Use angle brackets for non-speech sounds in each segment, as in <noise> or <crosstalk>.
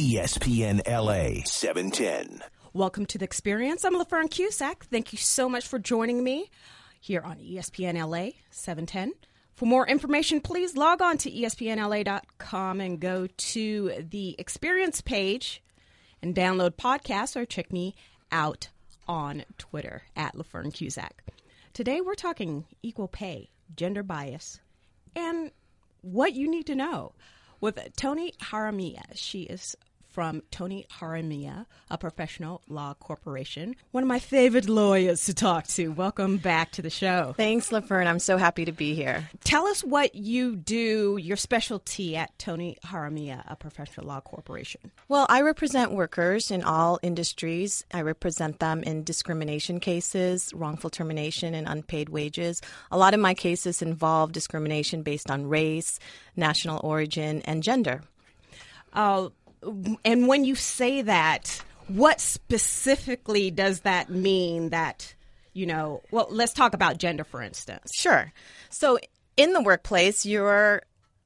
ESPN LA 710. Welcome to the experience. I'm LaFern Cusack. Thank you so much for joining me here on ESPN LA 710. For more information, please log on to espnla.com and go to the experience page and download podcasts or check me out on Twitter at LaFern Cusack. Today we're talking equal pay, gender bias, and what you need to know with Toni Jaramilla. She is from Toni Jaramilla, a professional law corporation. One of my favorite lawyers to talk to. Welcome back to the show. Thanks, LaFern. I'm so happy to be here. Tell us what you do, your specialty at Toni Jaramilla, a professional law corporation. Well, I represent workers in all industries. I represent them in discrimination cases, wrongful termination, and unpaid wages. A lot of my cases involve discrimination based on race, national origin, and gender. Uh, and when you say that, what specifically does that mean that, you know, well, let's talk about gender, for instance. Sure. So in the workplace, you're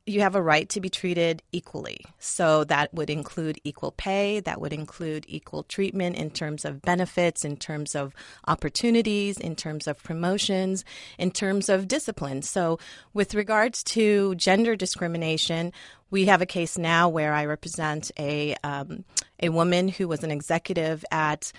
you have a right to be treated equally. So that would include equal pay, that would include equal treatment in terms of benefits, in terms of opportunities, in terms of promotions, in terms of discipline. So with regards to gender discrimination, we have a case now where I represent a um, a woman who was an executive at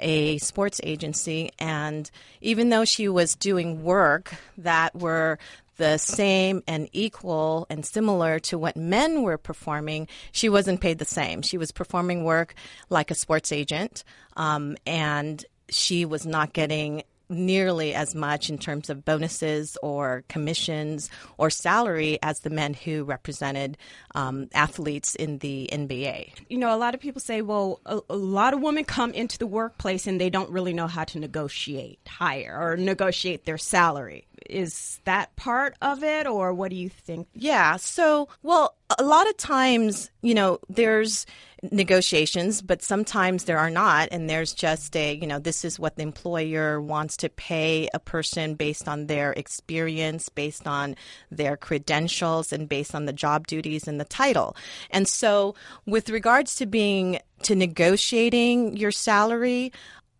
a sports agency, and even though she was doing work that were the same and equal and similar to what men were performing, she wasn't paid the same. She was performing work like a sports agent, um, and she was not getting nearly as much in terms of bonuses or commissions or salary as the men who represented um, athletes in the NBA. You know, a lot of people say, well, a, a, lot of women come into the workplace and they don't really know how to negotiate higher or negotiate their salary. Is that part of it, or what do you think? Yeah. So, well, a lot of times, you know, there's negotiations, but sometimes there are not. And there's just a, you know, this is what the employer wants to pay a person based on their experience, based on their credentials, and based on the job duties and the title. And so, with regards to being, to negotiating your salary,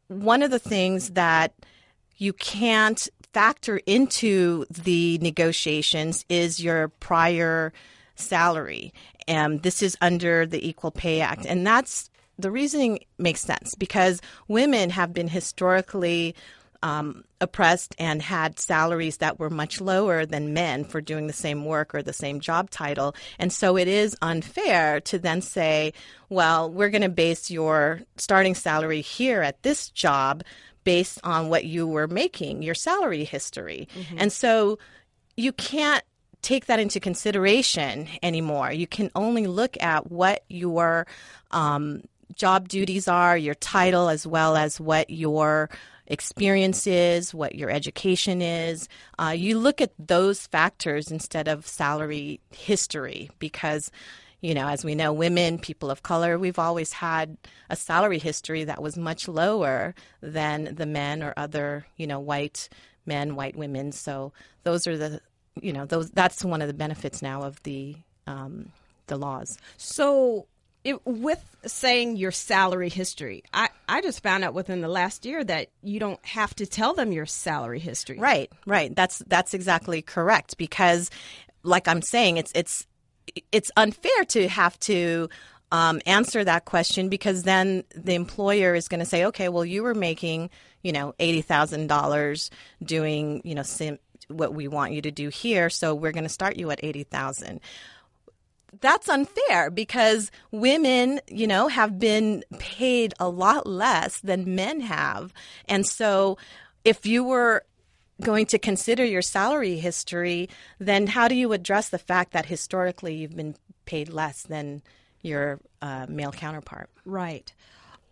one of the things that you can't factor into the negotiations is your prior salary. And this is under the Equal Pay Act. And that's the reasoning makes sense because women have been historically um, oppressed and had salaries that were much lower than men for doing the same work or the same job title. And so it is unfair to then say, well, we're going to base your starting salary here at this job based on what you were making, your salary history. Mm-hmm. And so you can't take that into consideration anymore. You can only look at what your um, job duties are, your title, as well as what your experience is, what your education is. Uh, you look at those factors instead of salary history because, you know, as we know, women, people of color, we've always had a salary history that was much lower than the men or other, you know, white men, white women. So those are the you know, those that's one of the benefits now of the um, the laws. So, it, with saying your salary history, I, I just found out within the last year that you don't have to tell them your salary history. Right, right. That's that's exactly correct because, like I'm saying, it's it's it's unfair to have to um, answer that question because then the employer is going to say, okay, well, you were making you know eighty thousand dollars doing you know sim- what we want you to do here, so we're going to start you at 80,000 that's unfair because women, you know, have been paid a lot less than men have. And so if you were going to consider your salary history, then how do you address the fact that historically you've been paid less than your uh, male counterpart? Right.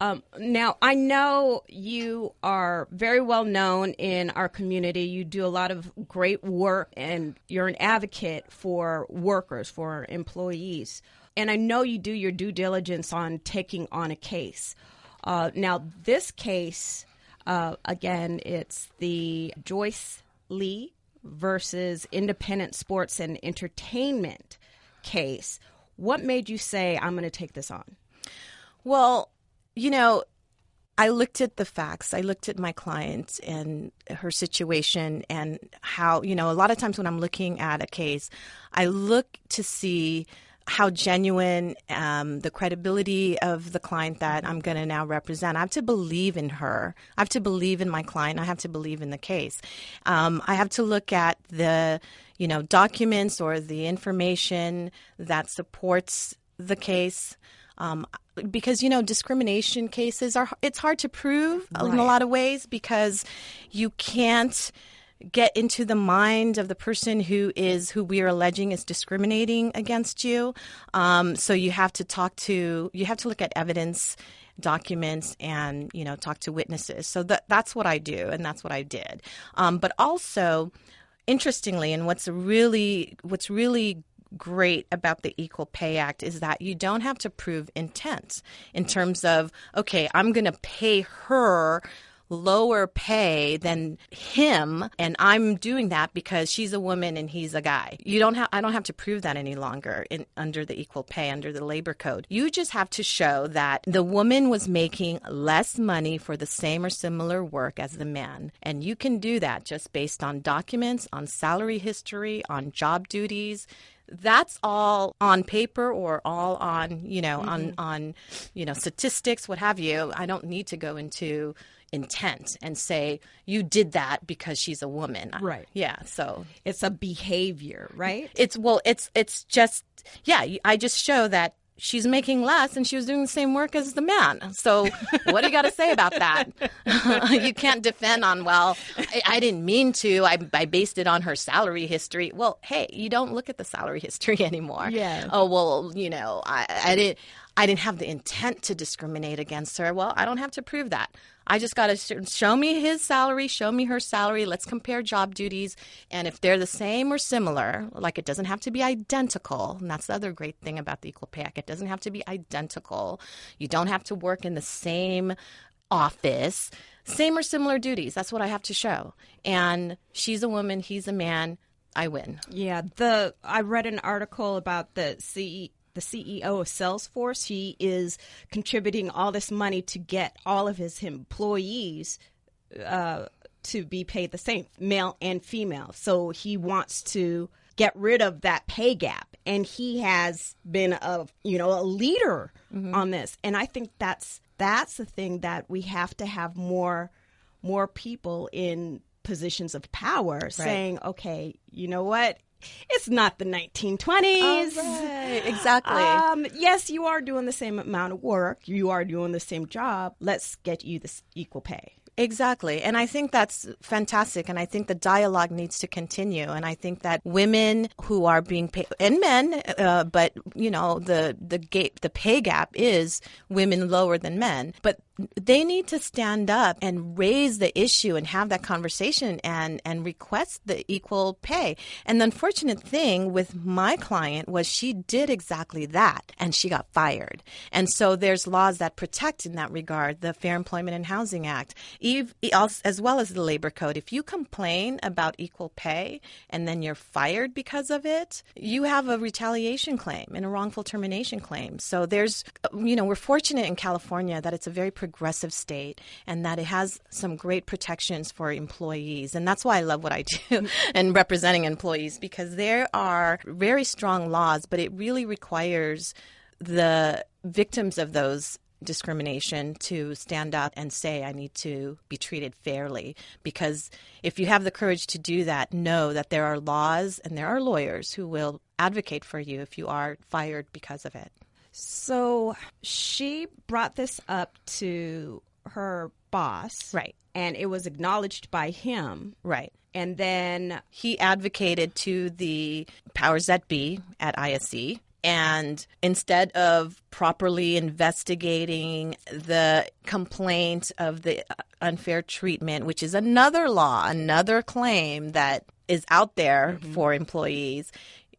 Um, now, I know you are very well known in our community. You do a lot of great work, and you're an advocate for workers, for employees. And I know you do your due diligence on taking on a case. Uh, now, this case, uh, again, it's the Joyce Li versus Independent Sports and Entertainment case. What made you say, I'm going to take this on? Well, you know, I looked at the facts. I looked at my client and her situation and how, you know, a lot of times when I'm looking at a case, I look to see how genuine um, the credibility of the client that I'm going to now represent. I have to believe in her. I have to believe in my client. I have to believe in the case. Um, I have to look at the, you know, documents or the information that supports the case. Um, because you know discrimination cases are it's hard to prove in a lot of ways because you can't get into the mind of the person who is who we are alleging is discriminating against you. Um, so you have to talk to you have to look at evidence documents and you know talk to witnesses. So that that's what I do and that's what I did. Um, but also interestingly and what's really what's really great about the equal pay act is that you don't have to prove intent in terms of okay i'm going to pay her lower pay than him and i'm doing that because she's a woman and he's a guy. You don't have i don't have to prove that any longer in under the equal pay under the labor code. You just have to show that the woman was making less money for the same or similar work as the man and you can do that just based on documents on salary history on job duties that's all on paper or all on you know on mm-hmm. on you know statistics what have you i don't need to go into intent and say you did that because she's a woman Right. yeah so It's a behavior, right? it's well it's it's just yeah i just show that she's making less and she was doing the same work as the man. So what do you got to say about that? <laughs> You can't defend on well I, I didn't mean to. I, I based it on her salary history. Well hey you don't look at the salary history <laughs> anymore. Yeah. oh well you know i, I didn't I didn't have the intent to discriminate against her. Well, I don't have to prove that. I just got to show me his salary, show me her salary. Let's compare job duties. And if they're the same or similar, like it doesn't have to be identical. And that's the other great thing about the Equal Pay Act. It doesn't have to be identical. You don't have to work in the same office, same or similar duties. That's what I have to show. And she's a woman, he's a man. I win. Yeah, the I read an article about the CE, the CEO of Salesforce. He is contributing all this money to get all of his employees uh, to be paid the same, male and female. So he wants to get rid of that pay gap, and he has been a you know a leader on this. And I think that's that's the thing that we have to have more more people in positions of power saying, okay, you know what? It's not the 1920s. Right, exactly. Um, yes, you are doing the same amount of work. You are doing the same job. Let's get you this equal pay. Exactly. And I think that's fantastic. And I think the dialogue needs to continue. And I think that women who are being paid, and men, uh, but, you know, the, the, gap, the pay gap is women lower than men. But they need to stand up and raise the issue and have that conversation and, and request the equal pay. And the unfortunate thing with my client was she did exactly that and she got fired. And so there's laws that protect in that regard, the Fair Employment and Housing Act, as well as the Labor Code. If you complain about equal pay and then you're fired because of it, you have a retaliation claim and a wrongful termination claim. So there's, you know, we're fortunate in California that it's a very progressive state and that it has some great protections for employees. And that's why I love what I do <laughs> and representing employees because there are very strong laws, but it really requires the victims of those discrimination to stand up and say I need to be treated fairly because if you have the courage to do that know that there are laws and there are lawyers who will advocate for you if you are fired because of it. So she brought this up to her boss. Right. And it was acknowledged by him. Right. And then He advocated to the powers that be at ISE and instead of properly investigating the complaint of the uh, unfair treatment, which is another law, another claim that is out there mm-hmm. for employees,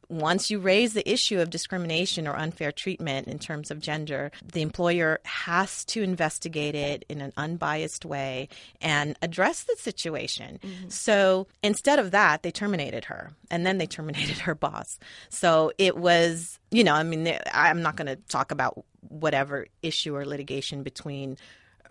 once you raise the issue of discrimination or unfair treatment in terms of gender, the employer has to investigate it in an unbiased way and address the situation. So instead of that, they terminated her and then they terminated <laughs> her boss. So it was, you know, I mean, I'm not going to talk about whatever issue or litigation between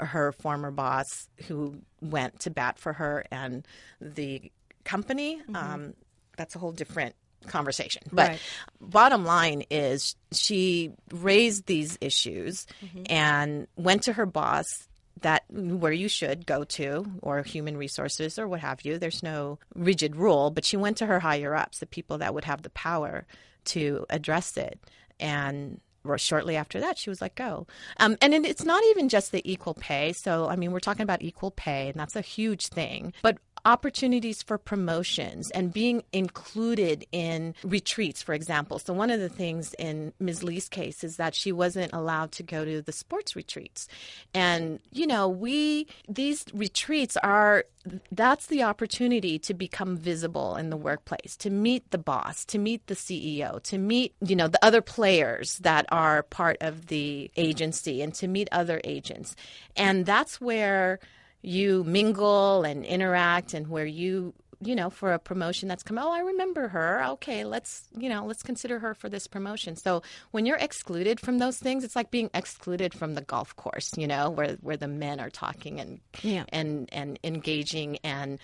her former boss who went to bat for her and the company. Um, that's a whole different conversation. But Right. bottom line is she raised these issues and went to her boss that where you should go to or human resources or what have you. There's no rigid rule but she went to her higher ups the people that would have the power to address it. And shortly after that she was let go. Um, and it's not even just the equal pay. So i mean we're talking about equal pay and that's a huge thing. But opportunities for promotions and being included in retreats, for example. So, one of the things in Ms. Li's case is that she wasn't allowed to go to the sports retreats. And, you know, we, these retreats are, that's the opportunity to become visible in the workplace, to meet the boss, to meet the CEO, to meet, you know, the other players that are part of the agency and to meet other agents. And that's where, you mingle and interact and where you you know for a promotion that's come oh i remember her okay let's you know let's consider her for this promotion so when you're excluded from those things it's like being excluded from the golf course you know where where the men are talking and Yeah. and and engaging and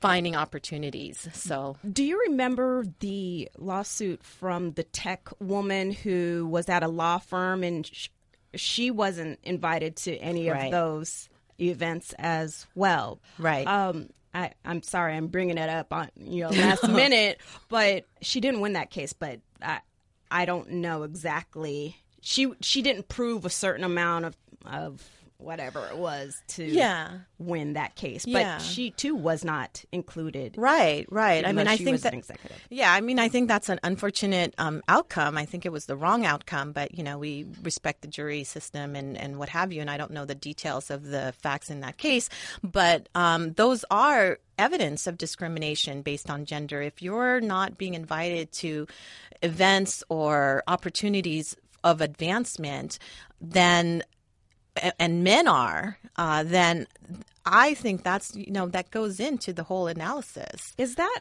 finding opportunities so Do you remember the lawsuit from the tech woman who was at a law firm and sh- she wasn't invited to any Right. of those events as well? Right. Um, I, I'm sorry, I'm bringing it up on you know <laughs> last minute, but she didn't win that case. But I, I don't know exactly. She she didn't prove a certain amount of of whatever it was to Yeah. win that case. Yeah. But she too was not included. right right i mean i think that. Yeah, I mean, I think that's an unfortunate um, outcome. I think it was the wrong outcome, but you know, we respect the jury system and, and what have you. And I don't know the details of the facts in that case, but um, those are evidence of discrimination based on gender. If you're not being invited to events or opportunities of advancement, then and men are, uh, then I think that's you know that goes into the whole analysis. Is that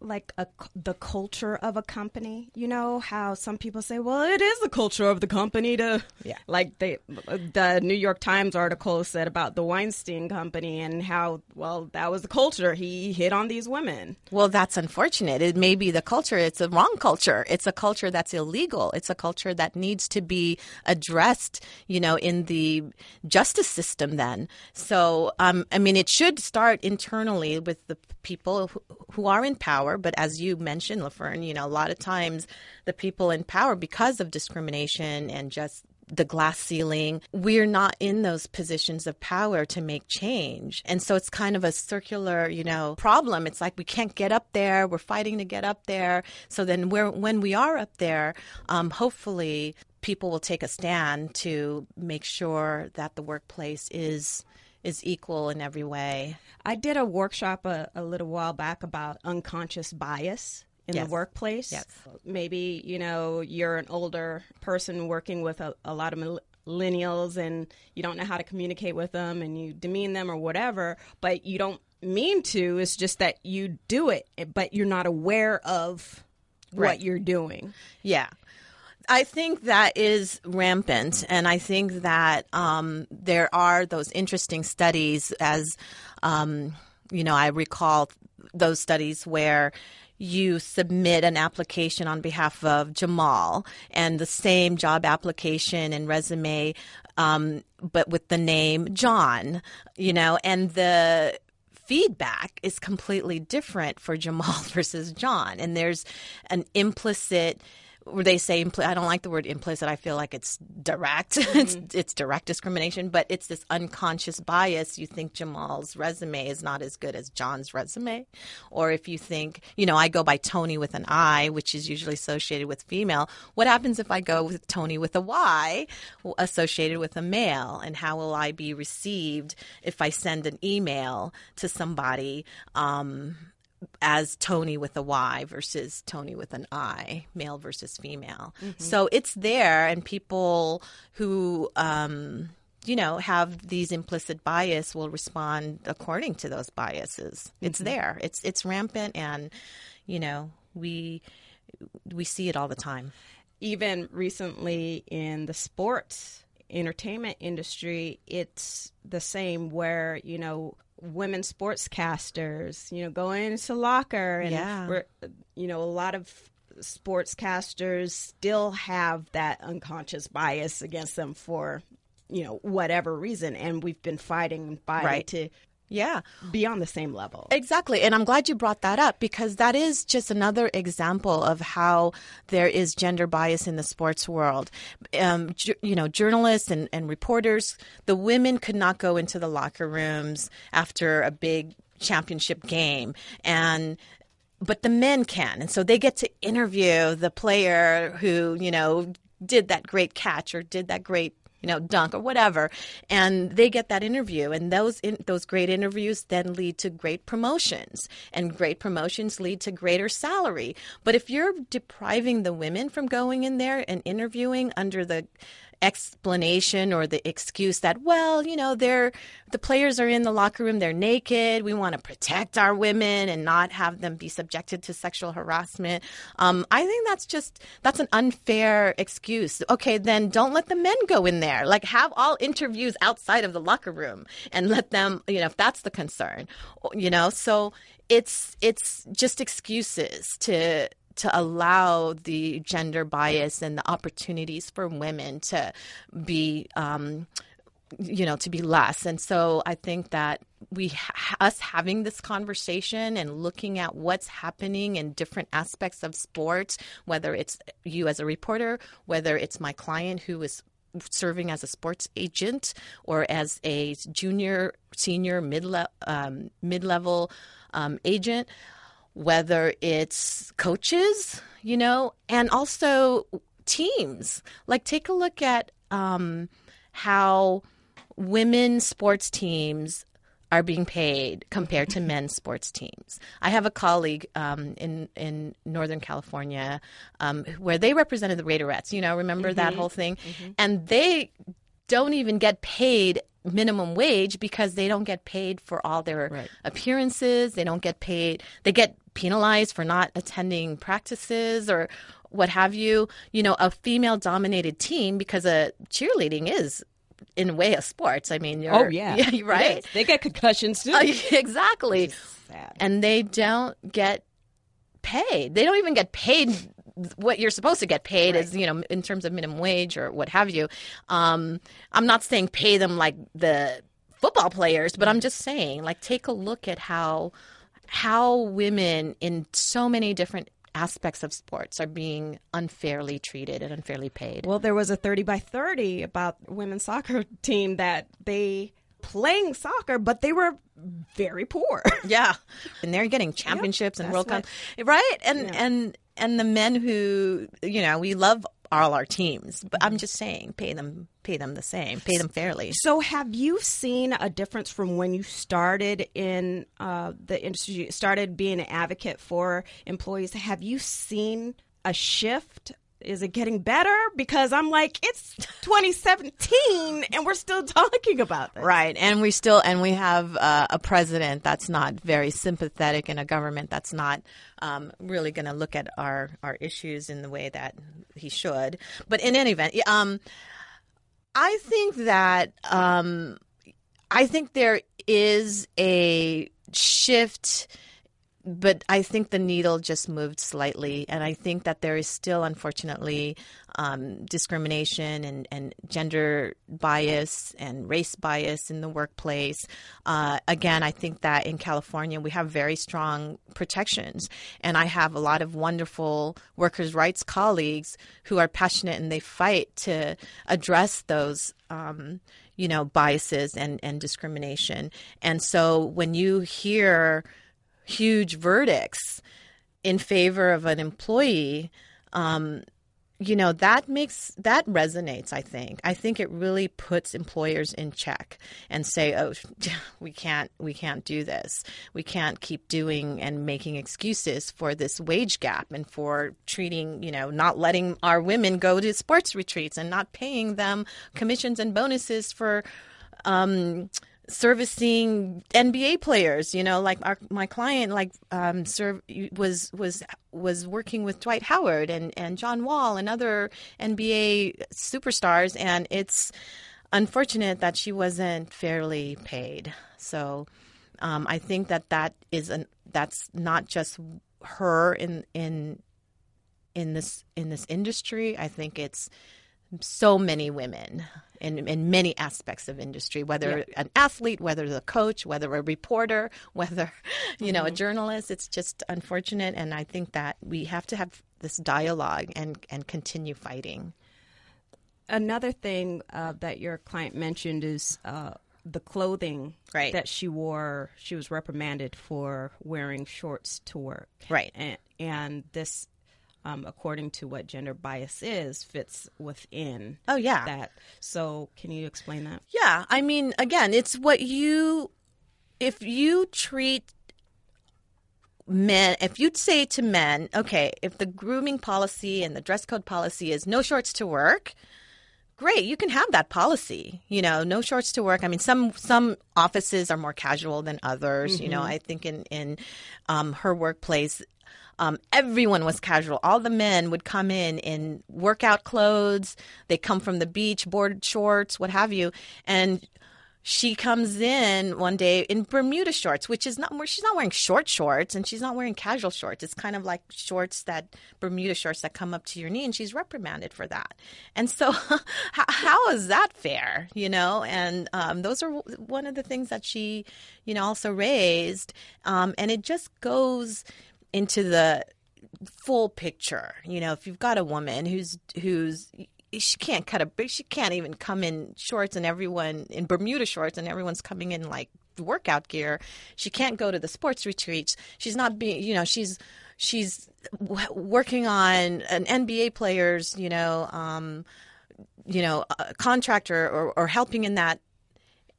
like a, the culture of a company? You know how some people say, "Well, it is the culture of the company to," Yeah. Like they, the New York Times article said about the Weinstein Company and how well that was the culture. He hit on these women. Well, that's unfortunate. It may be the culture. It's a wrong culture. It's a culture that's illegal. It's a culture that needs to be addressed, you know, in the justice system then. So, um, I mean, it should start internally with the people who, who are in power. But as you mentioned, LaFern, you know, a lot of times the people in power, because of discrimination and just the glass ceiling. We're not in those positions of power to make change. And so it's kind of a circular, you know, problem. It's like we can't get up there. We're fighting to get up there. So then we're, when we are up there, um, hopefully people will take a stand to make sure that the workplace is is equal in every way. I did a workshop a, a little while back about unconscious bias in Yes. the workplace. Yes. Maybe, you know, you're an older person working with a, a lot of mill- millennials and you don't know how to communicate with them and you demean them or whatever, but you don't mean to. It's just that you do it, but you're not aware of Right. what you're doing. Yeah. I think that is rampant, and I think that um, there are those interesting studies, as um, you know, I recall those studies where you submit an application on behalf of Jamal and the same job application and resume, um, but with the name John, you know, and the feedback is completely different for Jamal <laughs> versus John. And there's an implicit where they say impl- I don't like the word implicit. I feel like it's direct. <laughs> it's it's direct discrimination, but it's this unconscious bias. You think Jamal's resume is not as good as John's resume, or if you think, you know, I go by Toni with an I, which is usually associated with female. What happens if I go with Tony with a Y, associated with a male, and how will I be received if I send an email to somebody? Um, as Tony with a Y versus Toni with an I, male versus female. So it's there, and people who, um, you know, have these implicit bias will respond according to those biases. It's there. It's it's rampant, and you know we we see it all the time. even recently in the sports entertainment industry, it's the same where, you know, women sportscasters, you know, going into locker and Yeah. you know, a lot of sportscasters still have that unconscious bias against them for, you know, whatever reason. And we've been fighting fighting Right. to Yeah. be on the same level. Exactly. And I'm glad you brought that up because that is just another example of how there is gender bias in the sports world. Um, ju- you know, journalists and, and reporters, the women could not go into the locker rooms after a big championship game. And but the men can. And so they get to interview the player who, you know, did that great catch or did that great you know, dunk or whatever, and they get that interview, and those in, those great interviews then lead to great promotions, and great promotions lead to greater salary. But if you're depriving the women from going in there and interviewing under the explanation or the excuse that well you know they're the players are in the locker room they're naked we want to protect our women and not have them be subjected to sexual harassment. Um, i think that's just that's an unfair excuse. Okay then don't let the men go in there. Like have all interviews outside of the locker room and let them you know if that's the concern you know? So it's it's just excuses to to allow the gender bias and the opportunities for women to be um, you know to be less. And so i think that we us having this conversation and looking at what's happening in different aspects of sports whether it's you as a reporter whether it's my client who is serving as a sports agent or as a junior senior mid um, mid-level um, agent whether it's coaches, you know, and also teams. Like, take a look at um, how women's sports teams are being paid compared to men's sports teams. I have a colleague um, in in Northern California um, where they represented the Raiderettes. You know, remember that whole thing, and they don't even get paid minimum wage because they don't get paid for all their Right. appearances. They don't get paid. They get penalized for not attending practices or what have you. You know, a female dominated team because a cheerleading is in a way a sports. I mean, you're, Oh yeah, <laughs> yeah, right. They get concussions too. exactly. And they don't get paid. They don't even get paid what you're supposed to get paid is you know in terms of minimum wage or what have you. Um, I'm not saying pay them like the football players, but I'm just saying like take a look at how how women in so many different aspects of sports are being unfairly treated and unfairly paid. Well, there was a 30 by 30 about women's soccer <laughs> team that they playing soccer, but they were very poor. <laughs> Yeah, and they're getting championships and World Cup, right? And and and the men who you know we love all our teams, but. I'm just saying, pay them pay them the same, pay them fairly. so, have you seen a difference from when you started in uh, the industry, started being an advocate for employees? Have you seen a shift? Is it getting better? Because I'm like, it's 2017 and we're still <laughs> talking about this. Right, and we still and we have uh, a president that's not very sympathetic, and a government that's not um, really going to look at our our issues in the way that he should. But in any event, um, I think that um, I think there is a shift but I think the needle just moved slightly, and I think that there is still, unfortunately, um, discrimination and, and gender bias and race bias in the workplace. Uh, again, I think that in California we have very strong protections, and I have a lot of wonderful workers' rights colleagues who are passionate and they fight to address those. Um, you know biases and, and discrimination and so when you hear huge verdicts in favor of an employee, um, you know that makes that resonates. I think. I think it really puts employers in check and say, "Oh, <laughs> we can't, we can't do this. We can't keep doing and making excuses for this wage gap and for treating, you know, not letting our women go to sports retreats and not paying them commissions and bonuses for." Um, servicing NBA players. You know, like our, my client, like um, serve was was was working with Dwight Howard and and John Wall and other NBA superstars, and it's unfortunate that she wasn't fairly paid. So. Um, I think that that is an that's not just her in in in this in this industry. I think it's so many women in, in many aspects of industry, whether Yeah. an athlete, whether a coach, whether a reporter, <laughs> whether you know a journalist. It's just unfortunate, and I think that we have to have this dialogue and and continue fighting. Another thing uh, that your client mentioned is uh, the clothing Right. that she wore. She was reprimanded for wearing shorts to work. Right. And, and this, um, according to what gender bias is, fits within Oh yeah, that. So, can you explain that? Yeah, I mean, again, it's what you, if you treat men, if you'd say to men, okay, if the grooming policy and the dress code policy is no shorts to work, great, you can have that policy. You know, no shorts to work. I mean, some some offices are more casual than others. You know, I think in in um, her workplace. Um, everyone was casual. All the men would come in in workout clothes. They come from the beach, board shorts, what have you. And she comes in one day in Bermuda shorts, which is not she's not wearing short shorts and she's not wearing casual shorts. It's kind of like shorts that Bermuda shorts that come up to your knee, and she's reprimanded for that. And so, <laughs> how, how is that fair? You know, and um, those are one of the things that she, you know, also raised, um, and it just goes into the full picture. You know, if you've got a woman who's who's she can't cut a she can't even come in shorts and everyone in Bermuda shorts and everyone's coming in like workout gear. She can't go to the sports retreats. She's not being, you know, she's she's working on an NBA players, you know, um, you know, contractor or, or helping in that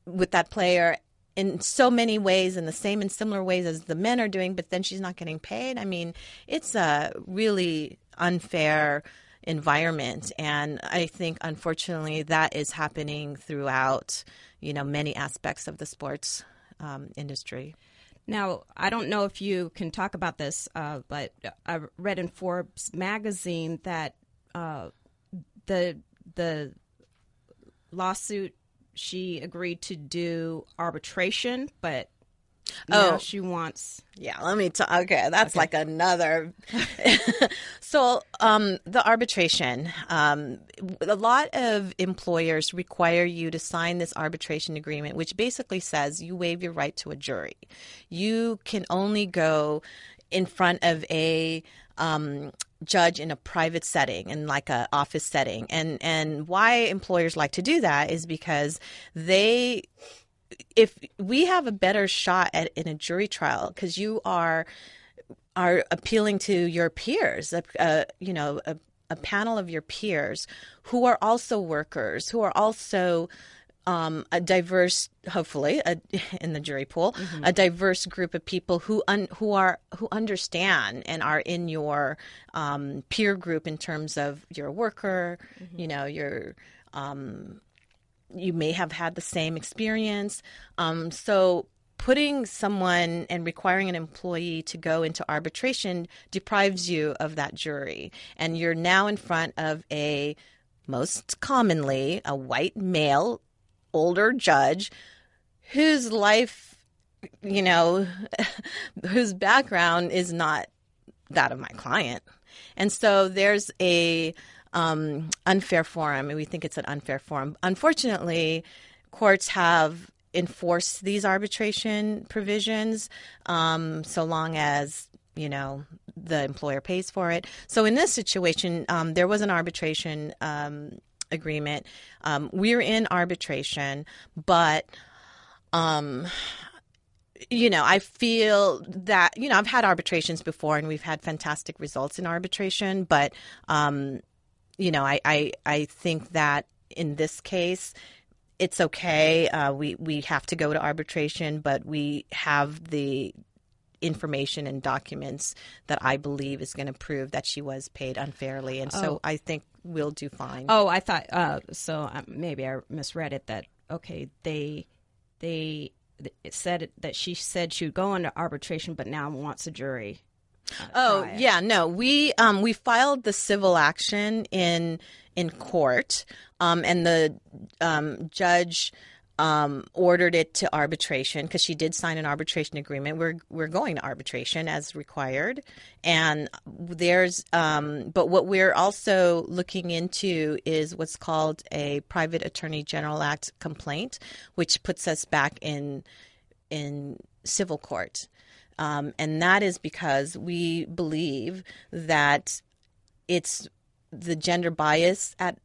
with that player in so many ways in the same and similar ways as the men are doing, but then she's not getting paid. I mean, it's a really unfair environment and I think unfortunately that is happening throughout, you know, many aspects of the sports um, industry. Now, I don't know if you can talk about this, uh, but I read in Forbes magazine that uh, the the lawsuit she agreed to do arbitration, but now Oh. she wants Yeah, let me talk. Okay, that's like another. <laughs> so, um, the arbitration. Um, a lot of employers require you to sign this arbitration agreement, which basically says you waive your right to a jury. You can only go in front of a um, judge in a private setting, in like a office setting, and and why employers like to do that is because they if we have a better shot at in a jury trial because you are are appealing to your peers, a, a, you know, a, a panel of your peers who are also workers, who are also um, a diverse, hopefully, a, <laughs> in the jury pool, a diverse group of people who un, who are who understand and are in your um, peer group in terms of you're a worker, you know, you're um, you may have had the same experience. Um, so putting someone and requiring an employee to go into arbitration deprives you of that jury. And you're now in front of a, most commonly, a white male, older judge whose life, you know, <laughs> whose background is not that of my client. And so there's a um, unfair forum, and we think it's an unfair forum. Unfortunately, courts have enforced these arbitration provisions um, so long as you know the employer pays for it. So in this situation, um, there was an arbitration um, agreement. Um, we're in arbitration, but um, you know, I feel that you know I've had arbitrations before, and we've had fantastic results in arbitration. But um, you know, I, I I think that in this case, it's okay. Uh, we we have to go to arbitration, but we have the information and documents that I believe is going to prove that she was paid unfairly, and so Oh. I think we'll do fine. Oh, I thought uh, so. Uh, maybe I misread it. That okay, they they said that she said she would go into arbitration, but now wants a jury. Uh, Oh yeah, no. We um we filed the civil action in in court, um, and the um, judge um, ordered it to arbitration because she did sign an arbitration agreement. We're we're going to arbitration as required, and there's um, but what we're also looking into is what's called a private attorney general act complaint, which puts us back in in civil court. Um, and that is because we believe that it's the gender bias at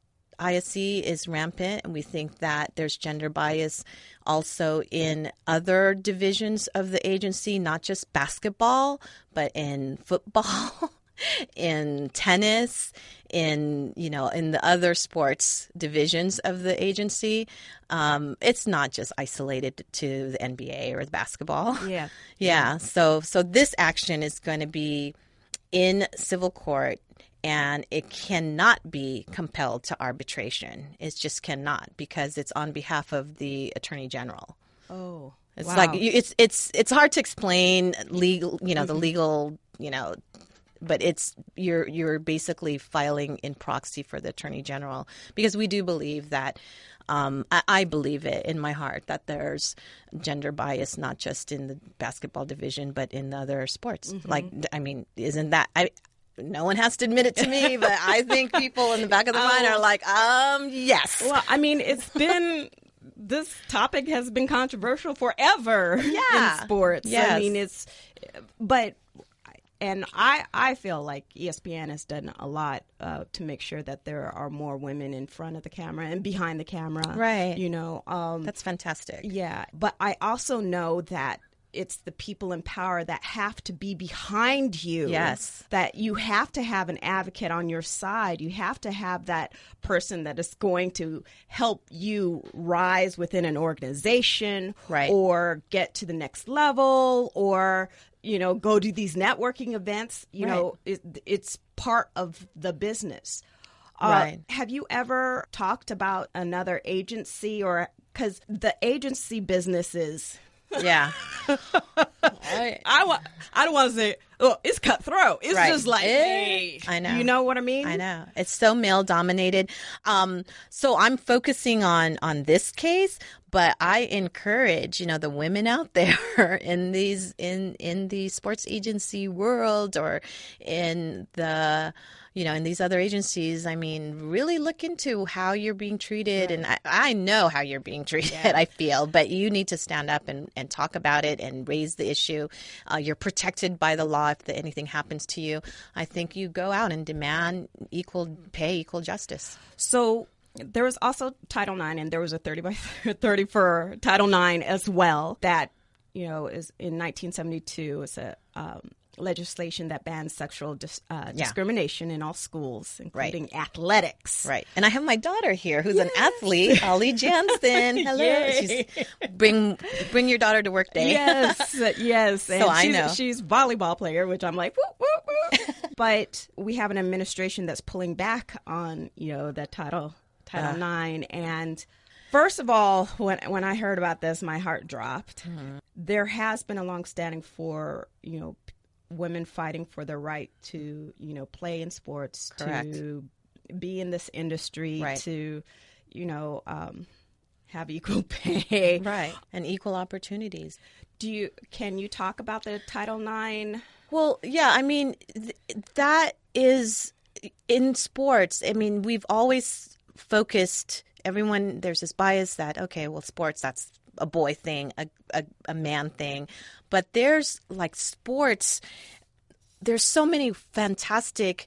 ISE is rampant, and we think that there's gender bias also in other divisions of the agency, not just basketball, but in football. <laughs> in tennis in you know in the other sports divisions of the agency um, it's not just isolated to the nba or the basketball <laughs> Yeah. yeah. So so this action is going to be in civil court and it cannot be compelled to arbitration. It just cannot because it's on behalf of the attorney general. Oh. It's wow. like you- it's it's it's hard to explain legal, you know, the legal, you know, but it's you're you're basically filing in proxy for the attorney general because we do believe that um, I, I believe it in my heart that there's gender bias not just in the basketball division but in other sports. Like I mean, isn't that I? No one has to admit it to me, but I <laughs> think people in the back of the mind are like, um, yes. Well, I mean, it's been this topic has been controversial forever Yeah. in sports. I mean, it's but and I I feel like ESPN has done a lot uh, to make sure that there are more women in front of the camera and behind the camera. Right. You know. Um, That's fantastic. yeah, but I also know that it's the people in power that have to be behind you. Yes. That you have to have an advocate on your side. You have to have that person that is going to help you rise within an organization Right. or get to the next level or you know go to these networking events you know it, it's part of the business uh, Right. have you ever talked about another agency or because the agency business is Yeah. I- I want I don't want to say oh it's cutthroat it's Right. just like hey I know. you know what I mean I know it's so male dominated. Um, so I'm focusing on on this case, but I encourage you know the women out <laughs> there in these in in the sports agency world or in the you know in these other agencies. I mean, really look into how you're being treated, and I, I know how you're being <laughs> treated. I feel, but you need to stand up and and talk about it and raise the issue. Uh, you're protected by the law if the, anything happens to you. I think you go out and demand equal pay, equal justice. So there was also Title IX, and there was a 30 by <laughs> 30 for Title IX as well. That you know is in 1972. It's a um, legislation that bans sexual dis- uh, Yeah. discrimination in all schools, including athletics. Right. And I have my daughter here who's an athlete, Ollie <laughs> Jansen. Hello. Yay. She's, bring bring your daughter to work day. Yes, <laughs> yes. And I she's, know. she's volleyball player, which I'm like, whoop, whoop, whoop. but we have an administration that's pulling back on you know that title Title Nine, and first of all, when when I heard about this, my heart dropped. Mm-hmm. There has been a long-standing for you know women fighting for their right to you know play in sports, Correct. to be in this industry, Right. to you know. Um, have equal <laughs> pay, Right. And equal opportunities. do you can you talk about the Title IX? Well, yeah, I mean, th- that is in sports. I mean, we've always focused, everyone, there's this bias that, okay, well, sports, that's a boy thing, a, a, a man thing. But there's like sports, there's so many fantastic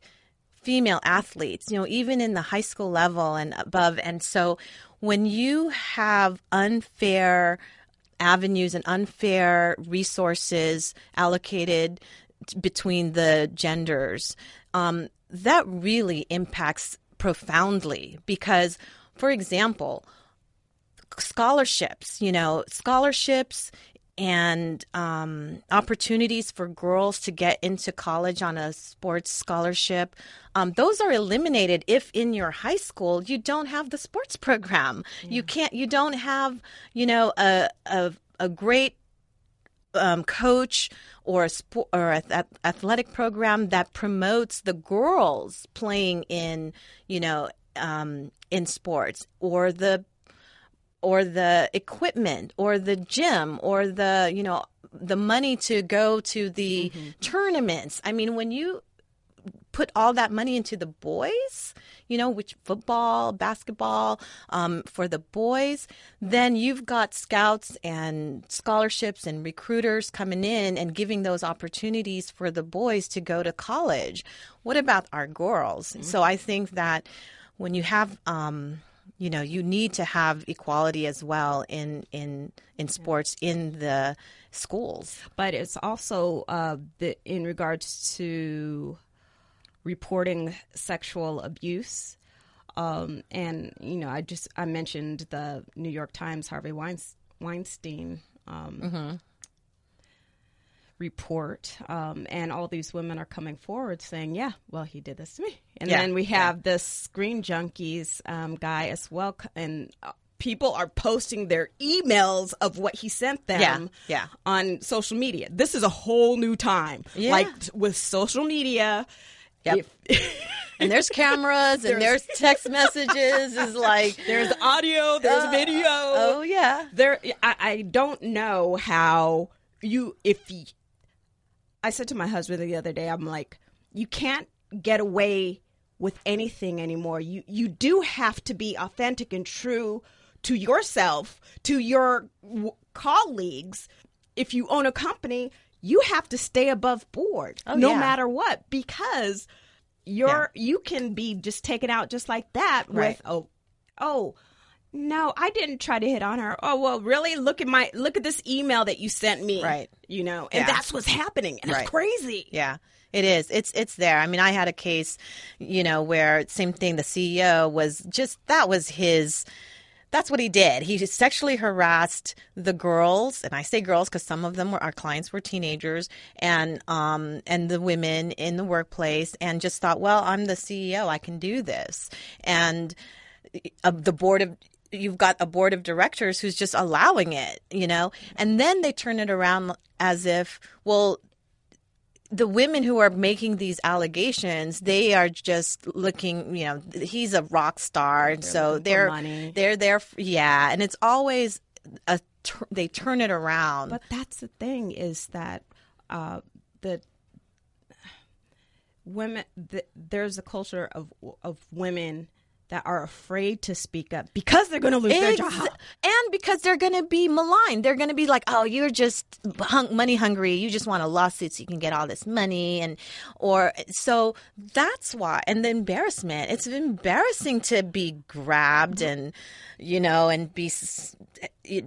female athletes, you know, even in the high school level and above. And so when you have unfair avenues and unfair resources allocated between the genders, um, that really impacts profoundly because, for example, scholarships, you know, scholarships and um, opportunities for girls to get into college on a sports scholarship. Um, those are eliminated if in your high school you don't have the sports program. You can't. You don't have you know a a, a great um, coach or a sport or a th- athletic program that promotes the girls playing in you know um, in sports or the or the equipment or the gym or the you know the money to go to the tournaments. I mean when you put all that money into the boys, you know, which football, basketball, um, for the boys, then you've got scouts and scholarships and recruiters coming in and giving those opportunities for the boys to go to college. What about our girls? So I think that when you have, um, you know, you need to have equality as well in in in sports in the schools. but it's also uh, the, in regards to reporting sexual abuse. Um, and you know, I just I mentioned the New York Times Harvey Weinstein um, report, um, and all these women are coming forward saying, "Yeah, well, he did this to me." And Yeah, then we have this Screen Junkies um, guy as well, and uh, people are posting their emails of what he sent them Yeah, yeah. on social media. This is a whole new time. Yeah. Like with social media. Yep. <laughs> And there's cameras and there's text messages. Is <laughs> like there's audio, there's Uh, video. oh yeah, There, I, I don't know how you if I said to my husband the other day, I'm like, you can't get away with anything anymore. You you do have to be authentic and true to yourself, to your w- colleagues. If you own a company, you have to stay above board, Oh, no yeah. matter what, because you're you can be just taken out just like that Right. with oh oh no, I didn't try to hit on her. Oh well, really? Look at my look at this email that you sent me. Right. You know, and Yeah. that's what's happening, and Right. it's crazy. yeah. It is. It's it's there. I mean, I had a case, you know, where same thing. The CEO was just that was his. That's what he did. He sexually harassed the girls, and I say girls because some of them were our clients were teenagers, and um and the women in the workplace, and just thought, well, I'm the CEO, I can do this, and uh, the board of you've got a board of directors who's just allowing it, you know, and then they turn it around as if, well, the women who are making these allegations, they are just looking, you know, he's a rock star, and so they're money. they're there, yeah, and it's always a they turn it around. But that's the thing is that uh, the women the, there's a culture of of women that are afraid to speak up because they're going to lose their job. And because they're going to be maligned. They're going to be like, "Oh, you're just hung- money hungry. You just want a lawsuit so you can get all this money." And or so that's why. And the embarrassment. It's embarrassing to be grabbed and you know and be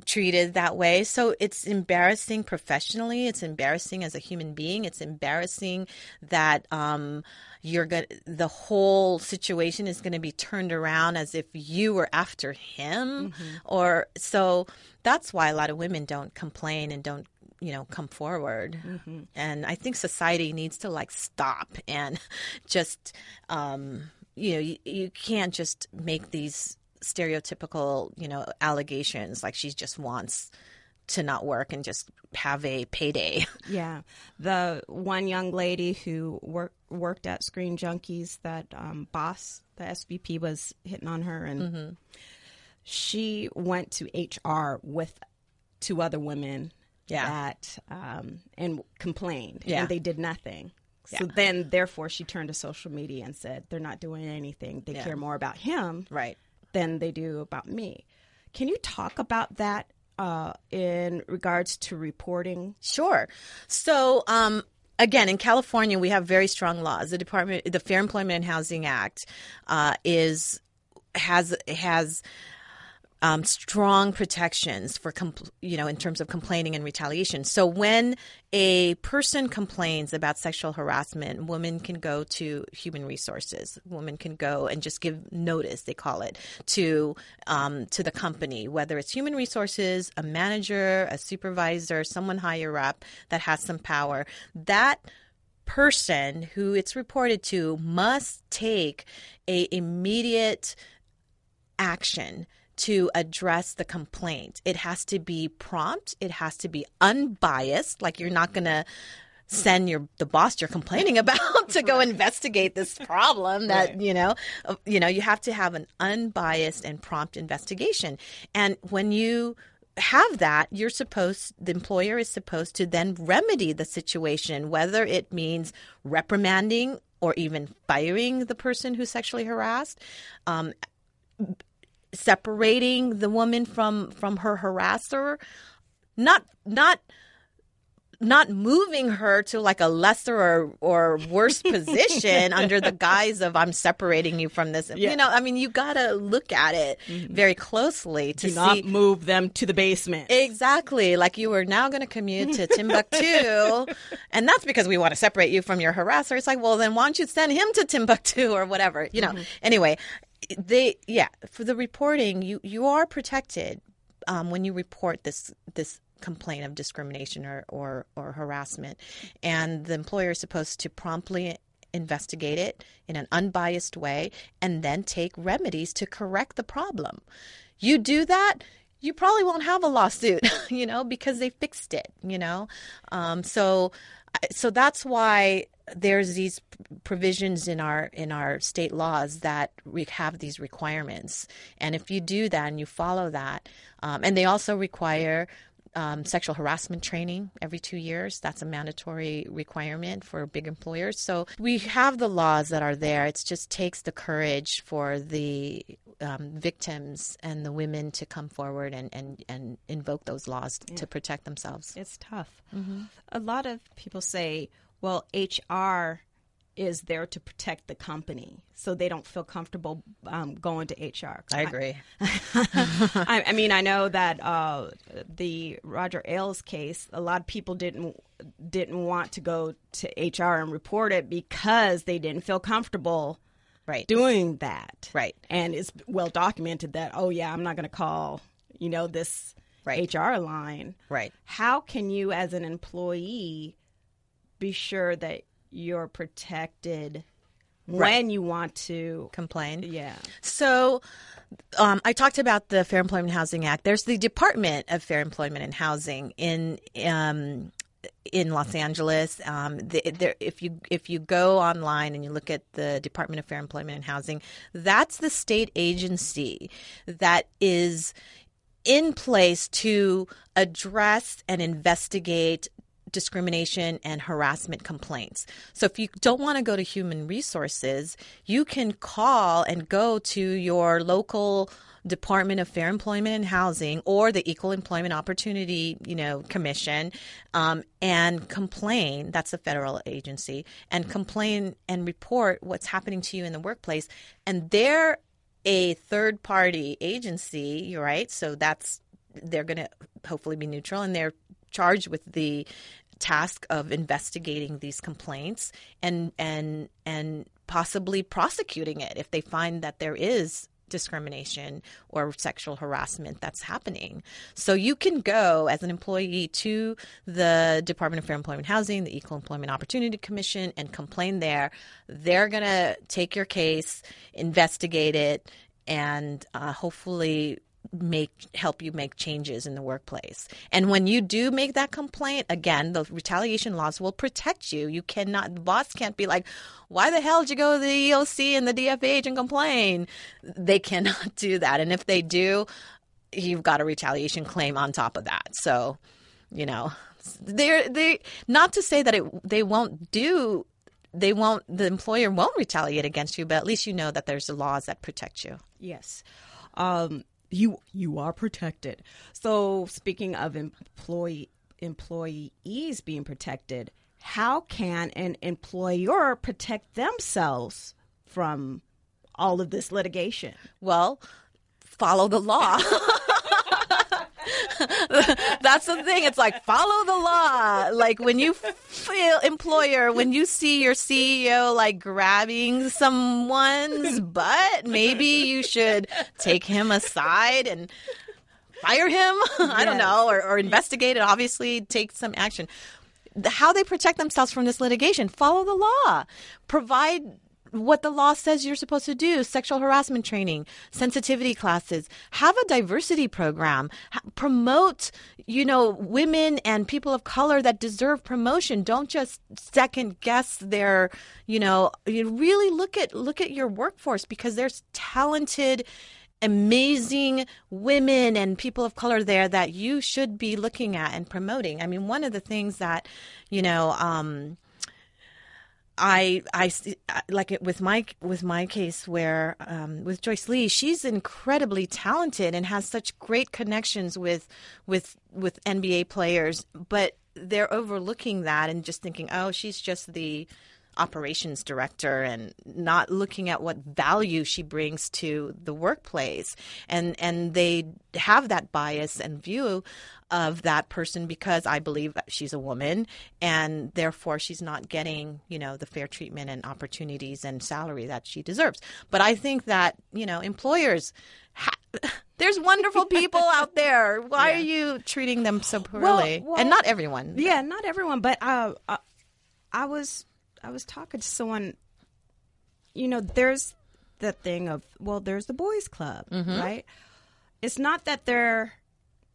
treated that way. So it's embarrassing professionally. It's embarrassing as a human being. It's embarrassing that um you're going the whole situation is going to be turned around as if you were after him or so that's why a lot of women don't complain and don't you know come forward and i think society needs to like stop and <laughs> just um you know you, you can't just make these stereotypical you know allegations like she just wants to not work and just have a payday <laughs> Yeah, the one young lady who worked worked at Screen Junkies, that um, boss, the SVP, was hitting on her, and Mm-hmm. she went to HR with two other women. Yeah. that um, and complained, Yeah. and they did nothing. So then, therefore, she turned to social media and said, "They're not doing anything. They Yeah. care more about him right than they do about me." Can you talk about that uh, in regards to reporting? Sure. So, um, again, in California, we have very strong laws. The Department, the Fair Employment and Housing Act, uh, is has has um, strong protections for, compl- you know, in terms of complaining and retaliation. So when a person complains about sexual harassment, women can go to human resources. Women can go and just give notice, they call it, to um, to the company, whether it's human resources, a manager, a supervisor, someone higher up that has some power. That person who it's reported to must take a immediate action to address the complaint. It has to be prompt, it has to be unbiased, like you're not going to send your the boss you're complaining <laughs> about to go investigate this problem that Right. you know uh, you know you have to have an unbiased and prompt investigation. And when you have that you're supposed the employer is supposed to then remedy the situation whether it means reprimanding or even firing the person who sexually harassed. Um, separating the woman from from her harasser not not not moving her to like a lesser or, or worse <laughs> position under the guise of I'm separating you from this. Yeah. You know, I mean, you got to look at it mm-hmm. very closely to Do not see move them to the basement. Exactly. Like you are now going to commute to Timbuktu. <laughs> and that's because we want to separate you from your harasser. It's like, well, then why don't you send him to Timbuktu or whatever? You know, mm-hmm. anyway, they, yeah, for the reporting, you, you are protected um, when you report this, this complaint of discrimination or, or, or harassment. And the employer is supposed to promptly investigate it in an unbiased way and then take remedies to correct the problem. You do that, you probably won't have a lawsuit, <laughs> you know, because they fixed it, you know. Um, so, so that's why there's these provisions in our in our state laws that we have these requirements, and if you do that and you follow that, um, and they also require um, sexual harassment training every two years. That's a mandatory requirement for big employers. So we have the laws that are there. It just takes the courage for the um, victims and the women to come forward and, and, and invoke those laws to protect themselves. It's tough. A lot of people say, well, HR is there to protect the company, so they don't feel comfortable um, going to HR. I agree. <laughs> I, I mean, I know that uh, the Roger Ailes case, a lot of people didn't didn't want to go to HR and report it because they didn't feel comfortable Right. doing that. Right. And it's well documented that, oh, yeah, I'm not going to call, you know, this Right. HR line. Right. How can you, as an employee, be sure that you're protected when you want to? Complain. Yeah. So, um, I talked about the Fair Employment Housing Act. There's the Department of Fair Employment and Housing in um, in Los Angeles. Um, the, if you if you go online and you look at the Department of Fair Employment and Housing, that's the state agency that is in place to address and investigate discrimination and harassment complaints. So if you don't want to go to human resources, you can call and go to your local Department of Fair Employment and Housing or the Equal Employment Opportunity, you know, Commission, um, and complain. That's a federal agency, and complain and report what's happening to you in the workplace. And they're a third party agency, you're right? So that's they're going to hopefully be neutral and they're charged with the task of investigating these complaints and and and possibly prosecuting it if they find that there is discrimination or sexual harassment that's happening. So you can go as an employee to the Department of Fair Employment Housing, the Equal Employment Opportunity Commission, and complain there. They're going to take your case, investigate it, and uh, hopefully make help you make changes in the workplace. And when you do make that complaint, again, the retaliation laws will protect you. You cannot the boss can't be like, "Why the hell did you go to the EOC and the DFH and complain?" They cannot do that. And if they do, you've got a retaliation claim on top of that. So, you know, they're they not to say that it they won't do they won't the employer won't retaliate against you, but at least you know that there's laws that protect you. Yes. Um, you you are protected. So speaking of employee employees being protected, how can an employer protect themselves from all of this litigation? Well, follow the law. <laughs> <laughs> That's the thing. It's like follow the law. Like when you feel employer, when you see your CEO like grabbing someone's butt, maybe you should take him aside and fire him. <laughs> I don't know, or, or investigate it. Obviously, take some action. How they protect themselves from this litigation: follow the law, provide what the law says you're supposed to do sexual harassment training sensitivity classes have a diversity program promote you know women and people of color that deserve promotion. Don't just second guess their you know you really look at look at your workforce because there's talented amazing women and people of color there that you should be looking at and promoting. I mean one of the things that you know um, I, I like it with my with my case where um, with Joyce Li, she's incredibly talented and has such great connections with with with NBA players, but they're overlooking that and just thinking, oh, she's just the operations director and not looking at what value she brings to the workplace. And and they have that bias and view of that person because I believe she's a woman and therefore she's not getting, you know, the fair treatment and opportunities and salary that she deserves. But I think that, you know, employers ha- <laughs> there's wonderful people <laughs> out there. Why yeah. are you treating them so poorly? Well, well, and not everyone. Yeah, not everyone, but uh, uh, I was I was talking to someone you know, there's the thing of well, there's the boys club, mm-hmm. right? It's not that they're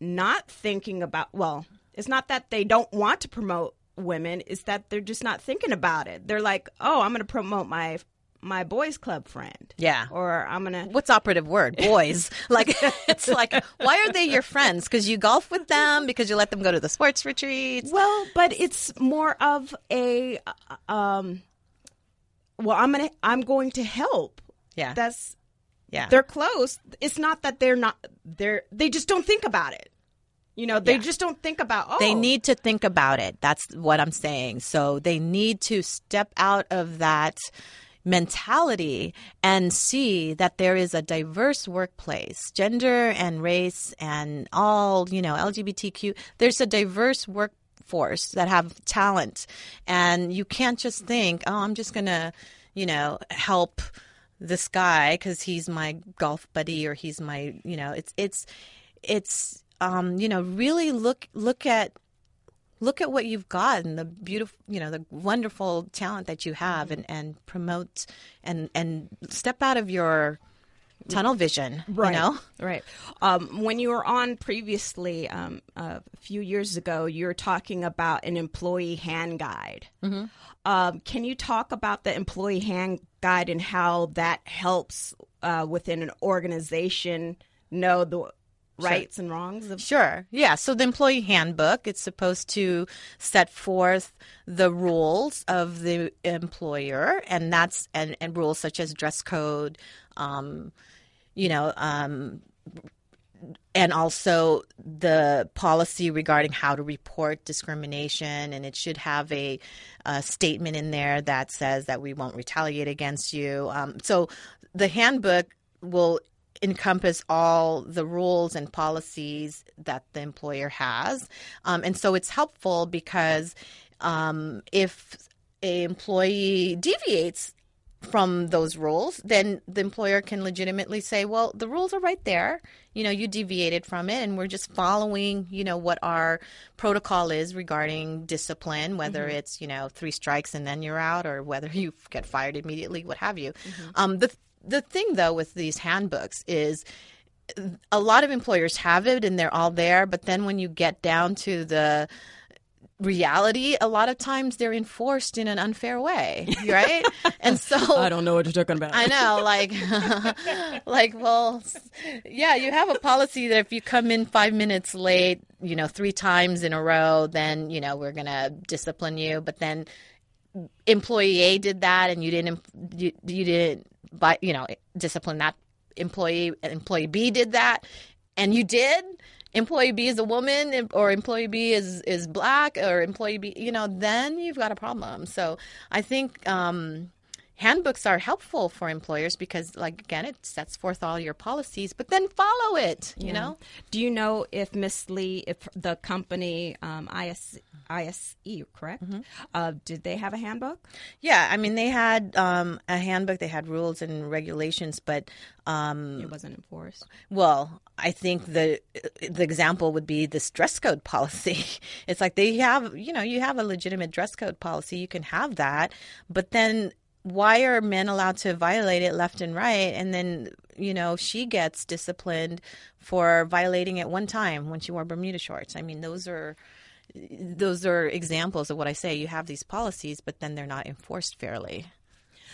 not thinking about, well, it's not that they don't want to promote women, it's that they're just not thinking about it. They're like, oh, I'm going to promote my my boys club friend. Yeah. Or I'm going to What's operative word? Boys. <laughs> like it's like why are they your friends? Cuz you golf with them because you let them go to the sports retreats. Well, but it's more of a um well, I'm going to I'm going to help. Yeah. That's yeah. They're close. It's not that they're not they're they just don't think about it. You know, they yeah. just don't think about, oh. They need to think about it. That's what I'm saying. So they need to step out of that mentality and see that there is a diverse workplace, gender and race and all, you know, LGBTQ. There's a diverse workforce that have talent. And you can't just think, oh, I'm just going to, you know, help this guy because he's my golf buddy or he's my, you know, it's, it's, it's, um, you know, really look look at look at what you've got and the beautiful, you know, the wonderful talent that you have, and and promote and and step out of your tunnel vision right. you know? Right. Um, when you were on previously um, a few years ago you were talking about an employee hand guide. Mm-hmm. um, can you talk about the employee hand guide and how that helps uh, within an organization know the rights sure. and wrongs of sure. Yeah. So the employee handbook it's supposed to set forth the rules of the employer and that's and, and rules such as dress code um, you know um, and also the policy regarding how to report discrimination and it should have a, a statement in there that says that we won't retaliate against you. Um, so the handbook will encompass all the rules and policies that the employer has. Um, and so it's helpful because um, if a employee deviates from those rules, then the employer can legitimately say, well, the rules are right there. You know, you deviated from it, and we're just following, you know, what our protocol is regarding discipline, whether mm-hmm. it's, you know, three strikes and then you're out, or whether <laughs> you get fired immediately, what have you. Mm-hmm. Um, the the thing though with these handbooks is a lot of employers have it and they're all there, but then when you get down to the reality, a lot of times they're enforced in an unfair way, <laughs> right? and so I don't know what you're talking about. I know, like, <laughs> like, well, yeah, you have a policy that if you come in five minutes late, you know, three times in a row, then you know we're gonna discipline you. But then employee A did that, and you didn't, you, you didn't but you know discipline that employee employee b did that. And you did. Employee b is a woman or employee b is is black or employee b you know then you've got a problem. So i think um, handbooks are helpful for employers because, like, again, it sets forth all your policies, but then follow it, you know? Do you know if Miss Li, if the company um, IS, ISE, correct? Mm-hmm. Uh, did they have a handbook? Yeah, I mean, they had um, a handbook, they had rules and regulations, but um, It wasn't enforced. Well, I think the the example would be this dress code policy. <laughs> It's like they have, you know, you have a legitimate dress code policy, you can have that, but then why are men allowed to violate it left and right and then, you know, she gets disciplined for violating it one time when she wore Bermuda shorts. I mean, those are those are examples of what I say. You have these policies, but then they're not enforced fairly.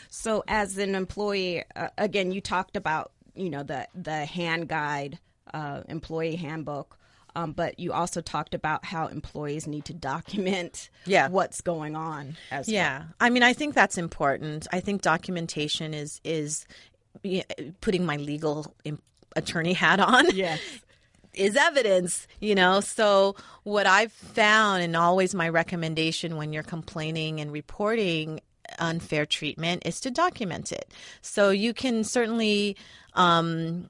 So, as an employee, uh, again, you talked about you know the the hand guide, uh, employee handbook, um, but you also talked about how employees need to document Yeah. what's going on as well. Yeah, I mean, I think that's important. I think documentation is is yeah, putting my legal attorney hat on. <laughs> Yes. is evidence, you know. So what I've found, and always my recommendation when you're complaining and reporting unfair treatment, is to document it. So you can certainly. Um,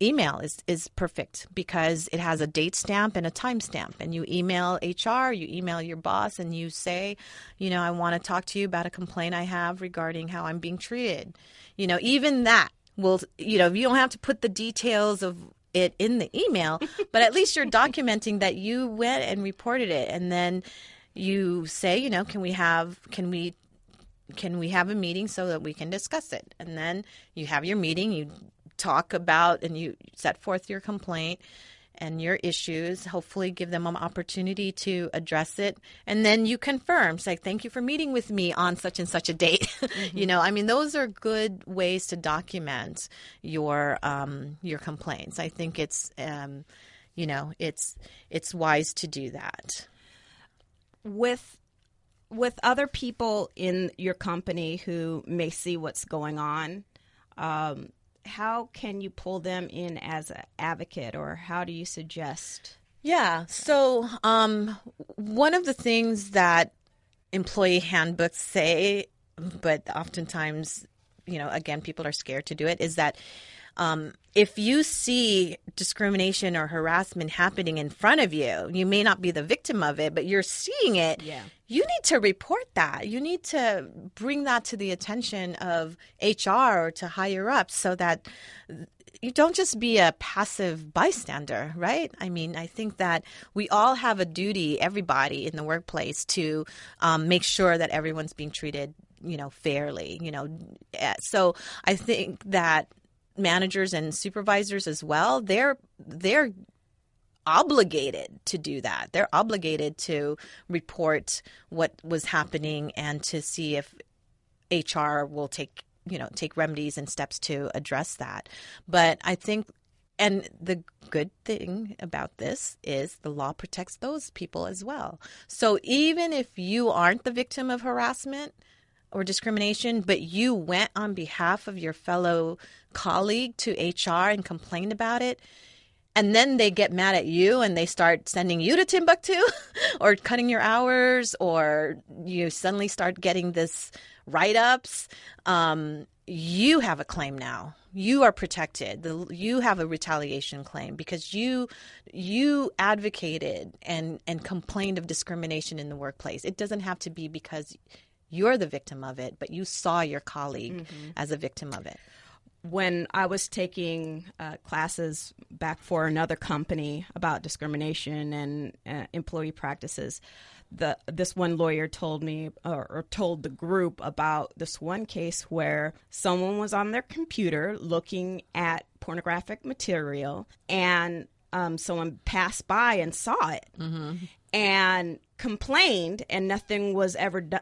email is, is perfect because it has a date stamp and a time stamp. And you email hr you email your boss and you say you know i want to talk to you about a complaint i have regarding how i'm being treated. You know even that will you know you don't have to put the details of it in the email <laughs> but at least you're documenting that you went and reported it. And then you say you know can we have can we can we have a meeting so that we can discuss it? And then you have your meeting you talk about and you set forth your complaint and your issues hopefully give them an opportunity to address it. And then you confirm say thank you for meeting with me on such and such a date. <laughs> You know i mean those are good ways to document your um, your complaints. I think it's um, you know it's it's wise to do that. With with other people in your company who may see what's going on um, how can you pull them in as an advocate or how do you suggest Yeah. So, um, one of the things that employee handbooks say, but oftentimes, you know, again, people are scared to do it, is that um, if you see discrimination or harassment happening in front of you, you may not be the victim of it, but you're seeing it. Yeah. You need to report that. You need to bring that to the attention of HR or to higher ups so that you don't just be a passive bystander, right? I mean, I think that we all have a duty, everybody in the workplace, to um, make sure that everyone's being treated, you know, fairly. You know, Eh, so I think that managers and supervisors as well, they're they're obligated to do that. They're obligated to report what was happening and to see if HR will take you know take remedies and steps to address that. But I think and the good thing about this is the law protects those people as well. So even if you aren't the victim of harassment or discrimination, but you went on behalf of your fellow colleague to HR and complained about it, and then they get mad at you and they start sending you to Timbuktu <laughs> or cutting your hours or you suddenly start getting this write ups, um, you have a claim now. You are protected. The, you have a retaliation claim because you you advocated and and complained of discrimination in the workplace. It doesn't have to be because you're the victim of it, but you saw your colleague as a victim of it. when I was taking uh, classes back for another company about discrimination and uh, employee practices, the this one lawyer told me or, or told the group about this one case where someone was on their computer looking at pornographic material and um, someone passed by and saw it and complained and nothing was ever done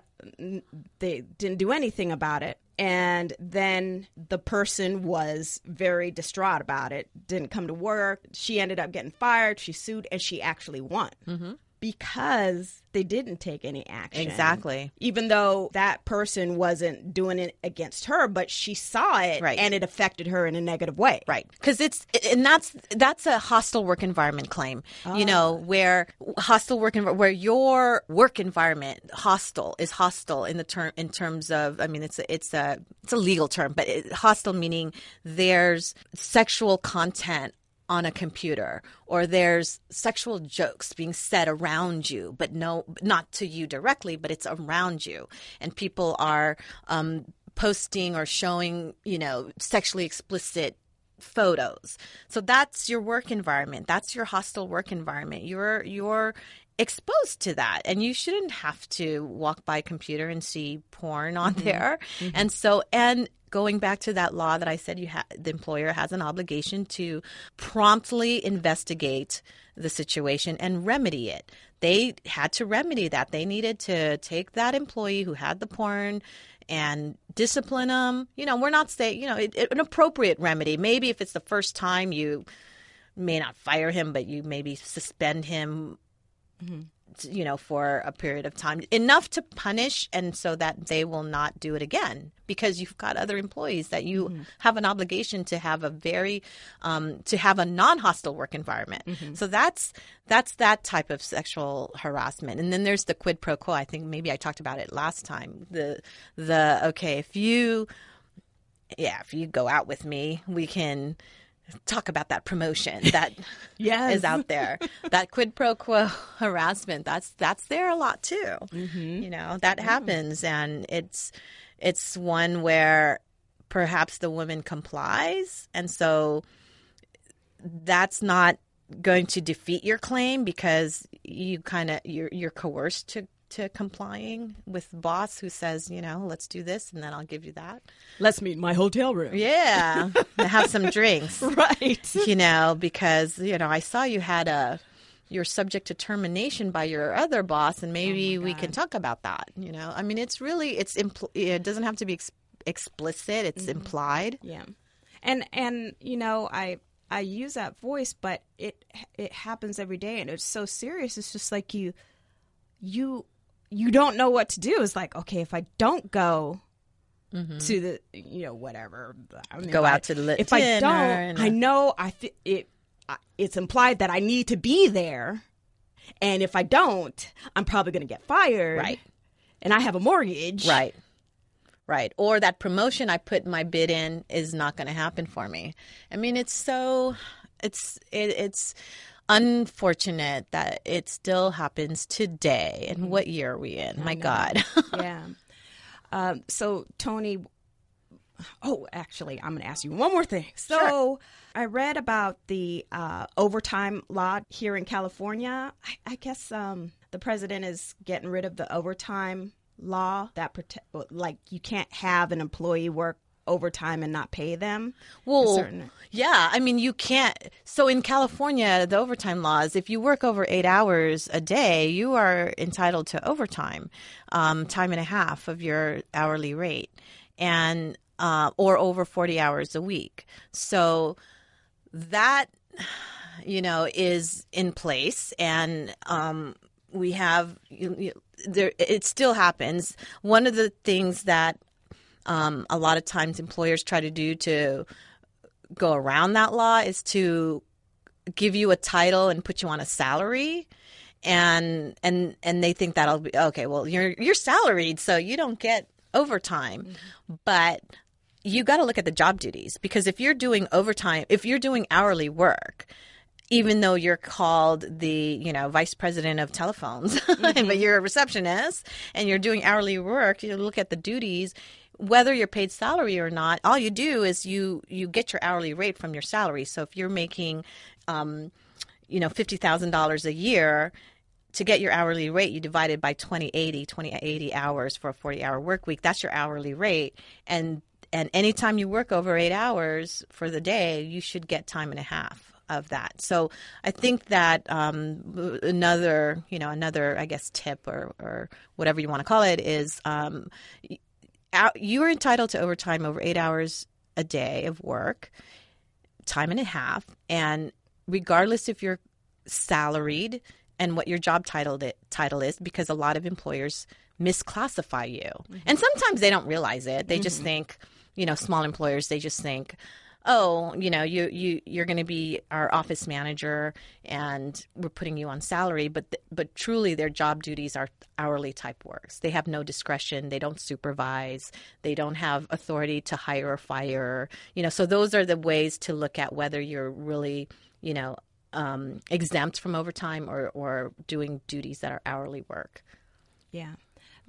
they didn't do anything about it. And then the person was very distraught about it didn't come to work. She ended up getting fired. She sued and she actually won mm-hmm. Because they didn't take any action. Exactly. Even though that person wasn't doing it against her, but she saw it Right. and it affected her in a negative way. Right. Because it's, and that's, that's a hostile work environment claim, you ah. know, where hostile work, where your work environment, hostile, is hostile in the term, in terms of, I mean, it's a, it's a, it's a legal term, but it, hostile meaning there's sexual content on a computer or there's sexual jokes being said around you but no not to you directly but it's around you. And people are um, posting or showing you know sexually explicit photos. So that's your work environment. That's your hostile work environment. You're you're exposed to that. And you shouldn't have to walk by a computer and see porn on there. And so and going back to that law that I said you ha- the employer has an obligation to promptly investigate the situation and remedy it. They had to remedy that. They needed to take that employee who had the porn and discipline them. You know, we're not saying, you know, it, it- an appropriate remedy. Maybe if it's the first time you may not fire him, but you maybe suspend him mm-hmm. You know, for a period of time, enough to punish and so that they will not do it again because you've got other employees that you have an obligation to have a very, um, to have a non-hostile work environment. So that's, that's that type of sexual harassment. And then there's the quid pro quo. I think maybe I talked about it last time. The, the, okay, if you, yeah, if you go out with me, we can talk about that promotion <laughs> that Yes. is out there. that quid pro quo harassment, that's that's there a lot too. Mm-hmm. You know, that happens and it's it's one where perhaps the woman complies and so that's not going to defeat your claim because you kind of you're you're coerced to to complying with boss who says, you know, let's do this and then I'll give you that. Let's meet in my hotel room. Yeah. have some <laughs> drinks. Right. you know, because you know, I saw you had a you're subject to termination by your other boss, and maybe oh we can talk about that. You know, I mean, it's really it's impl- it doesn't have to be ex- explicit; it's mm-hmm. implied. Yeah, and and you know I I use that voice, but it it happens every day, and it's so serious. It's just like you you you don't know what to do. It's like okay, if I don't go mm-hmm. to the you know whatever I mean, Go if I- out to the if I don't, and- I know I th- it. I- It's implied that I need to be there, and if I don't, I'm probably going to get fired. Right. And I have a mortgage. Right. Right. Or that promotion I put my bid in is not going to happen for me. I mean, it's so it's it, it's unfortunate that it still happens today. And what year are we in? My God. <laughs> yeah. Um, so Toni, oh, actually, I'm going to ask you one more thing. So I read about the uh, overtime law here in California. I, I guess um, the president is getting rid of the overtime law that protect, like you can't have an employee work overtime and not pay them. Well, certain- yeah, I mean, you can't. So in California, the overtime laws, if you work over eight hours a day, you are entitled to overtime, um, time and a half of your hourly rate, and uh, or over forty hours a week. So that you know is in place, and um, we have you, you, there. It still happens. One of the things that um, a lot of times employers try to do to go around that law is to give you a title and put you on a salary. And and and they think that'll be okay well you're you're salaried so you don't get overtime. But you got to look at the job duties because if you're doing overtime if you're doing hourly work even though you're called the you know vice president of telephones <laughs> but you're a receptionist and you're doing hourly work you look at the duties whether you're paid salary or not all you do is you you get your hourly rate from your salary. So if you're making um, you know $50000 a year to get your hourly rate you divide it by 2080 2080 hours for a 40 hour work week. That's your hourly rate. And and anytime you work over eight hours for the day you should get time and a half of that. So i think that um, another you know another i guess tip or, or whatever you want to call it is um, you are entitled to overtime over eight hours a day of work time and a half and regardless if you're salaried and what your job title title is because a lot of employers misclassify you. And mm-hmm. sometimes they don't realize it. They just mm-hmm. think, you know, small employers they just think oh, you know, you you you're going to be our office manager, and we're putting you on salary. But th- but truly, their job duties are hourly type works. They have no discretion. They don't supervise. They don't have authority to hire or fire. You know, so those are the ways to look at whether you're really, you know. Um, exempt from overtime or, or doing duties that are hourly work. Yeah.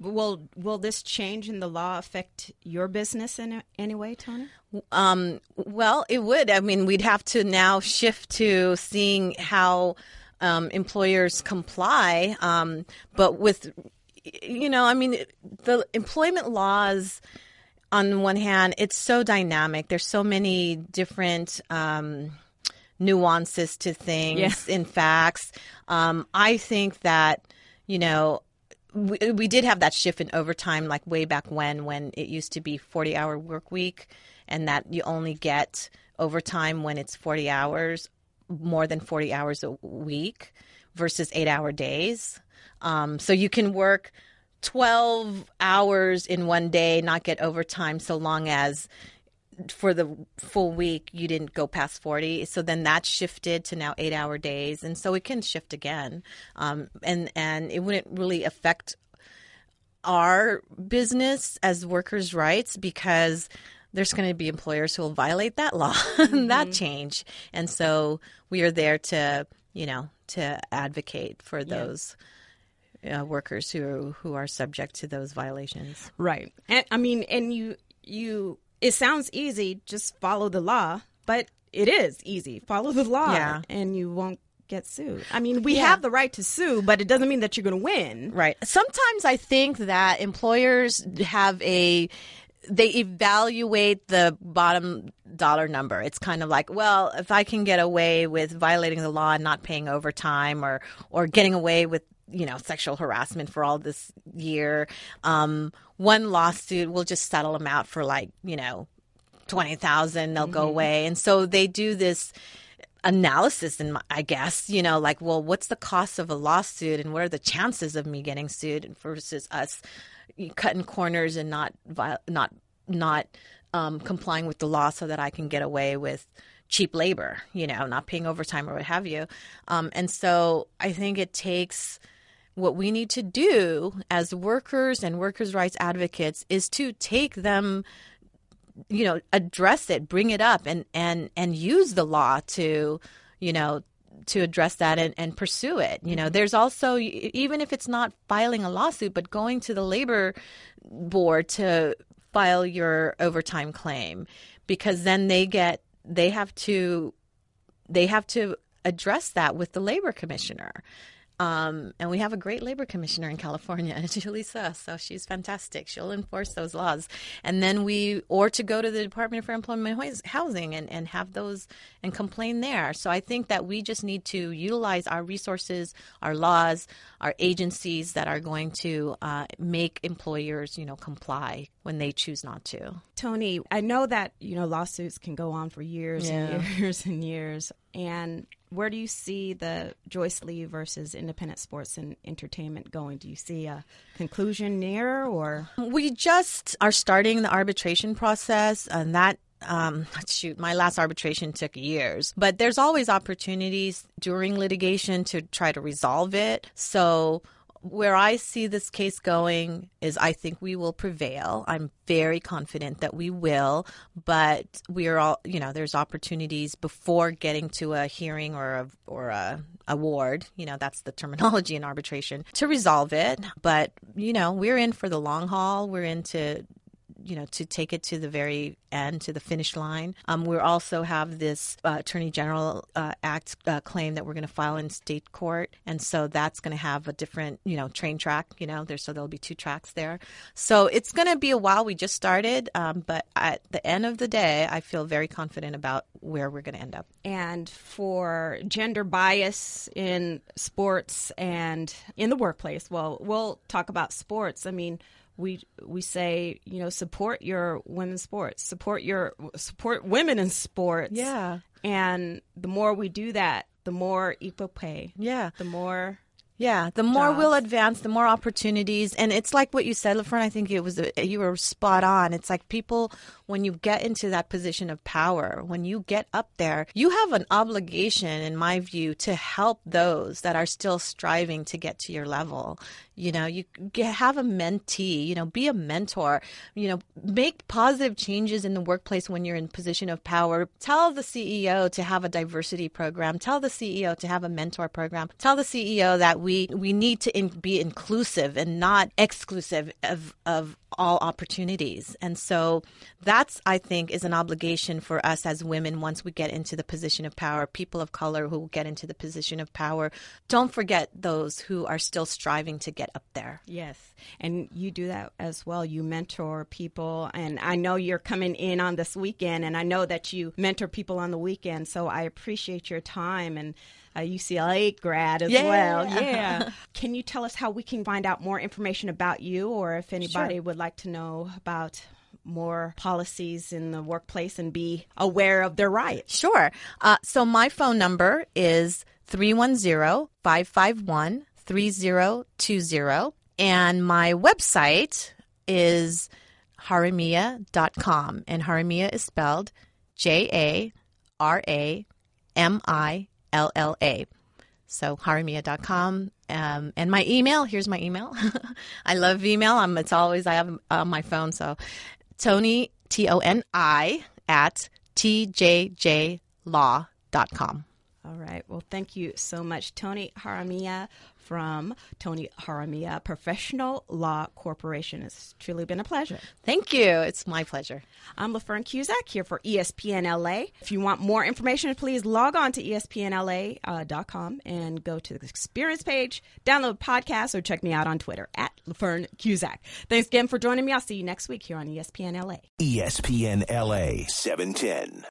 Will will this change in the law affect your business in any way, Toni? Um, well, it would. I mean, we'd have to now shift to seeing how um, employers comply. Um, but with, you know, I mean, the employment laws. On one hand, it's so dynamic. There's so many different um, nuances to things Yeah. in facts. Um, I think that you know we, we did have that shift in overtime like way back when when it used to be 40 hour work week and that you only get overtime when it's 40 hours more than 40 hours a week versus eight hour days. Um, so you can work 12 hours in one day not get overtime so long as for the full week you didn't go past 40 so then that shifted to now eight hour days. And so it can shift again. Um, and and it wouldn't really affect our business as workers rights because there's going to be employers who will violate that law <laughs> that change. And so we are there to you know to advocate for those uh, workers who who are subject to those violations. Right. And I mean, and you you it sounds easy, just follow the law, but it is easy. Follow the law Yeah. and you won't get sued. I mean, we Yeah. have the right to sue, but it doesn't mean that you're going to win. Right. Sometimes I think that employers have a they evaluate the bottom dollar number. It's kind of like, well, if I can get away with violating the law and not paying overtime or or getting away with you know sexual harassment for all this year, um, one lawsuit will just settle them out for like you know twenty thousand. They'll go away, and so they do this analysis and I guess you know like well what's the cost of a lawsuit and what are the chances of me getting sued versus us cutting corners and not not not um, complying with the law so that I can get away with cheap labor you know not paying overtime or what have you um, and so I think it takes what we need to do as workers and workers rights advocates is to take them you know address it bring it up and and and use the law to you know to address that and, and pursue it. You know mm-hmm. there's also even if it's not filing a lawsuit but going to the labor board to file your overtime claim because then they get they have to they have to address that with the labor commissioner um, and we have a great labor commissioner in California, <laughs> Julie Su. So she's fantastic. She'll enforce those laws. And then we, or to go to the Department for Employment and Housing and, and have those and complain there. So I think that we just need to utilize our resources, our laws, our agencies that are going to uh, make employers, you know, comply when they choose not to. Toni, I know that, you know, lawsuits can go on for years Yeah. and <laughs> years and years. And where do you see the Joyce Li versus independent sports and entertainment going? Do you see a conclusion near or We just are starting the arbitration process, and that. Um, shoot, my last arbitration took years, but there's always opportunities during litigation to try to resolve it. So, where I see this case going is I think we will prevail. I'm very confident that we will, but we are all, you know, there's opportunities before getting to a hearing or a, or a award, you know, that's the terminology in arbitration to resolve it. But, you know, we're in for the long haul. We're into you know, to take it to the very end, to the finish line. Um, we also have this uh, Attorney General uh, Act uh, claim that we're going to file in state court, and so that's going to have a different, you know, train track. You know, there so there'll be two tracks there. So it's going to be a while. We just started, um, but at the end of the day, I feel very confident about where we're going to end up. and for gender bias in sports and in the workplace well we'll talk about sports i mean we we say you know support your women's sports support your support women in sports Yeah. and the more we do that the more equal pay Yeah. the more Yeah, the more jobs. we'll advance, the more opportunities. And it's like what you said, LaFern. I think it was you were spot on. It's like people when you get into that position of power, when you get up there, you have an obligation, in my view, to help those that are still striving to get to your level. You know, you have a mentee. You know, be a mentor. You know, make positive changes in the workplace when you're in position of power. Tell the CEO to have a diversity program. Tell the CEO to have a mentor program. Tell the CEO that we we need to in, be inclusive and not exclusive of of all opportunities. And so that's I think is an obligation for us as women once we get into the position of power, people of color who get into the position of power. Don't forget those who are still striving to get up there. Yes. And you do that as well. You mentor people. And I know you're coming in on this weekend, and I know that you mentor people on the weekend. So I appreciate your time and uh, a UCLA grad as Yeah. well. <laughs> Yeah. can you tell us how we can find out more information about you or if anybody Sure. would like to know about more policies in the workplace and be aware of their rights? Sure. Uh, so my phone number is 310 551 3020. And my website is jaramilla.com. And Jaramilla is spelled J A R A M I L L A. So jaramilla.com. Um, and my email, here's my email. <laughs> I love email. I'm, it's always, I have on my phone. So Toni, T O N I, at tjjlaw.com. All right. Well, thank you so much, Toni Jaramilla from Toni Jaramilla Professional Law Corporation. It's truly been a pleasure. Thank you. It's my pleasure. I'm LaFern Cusack here for ESPN LA. If you want more information, please log on to espnla.com uh, and go to the experience page, download podcasts, or check me out on Twitter at LaFern Cusack. Thanks again for joining me. I'll see you next week here on ESPN LA. ESPN LA 710.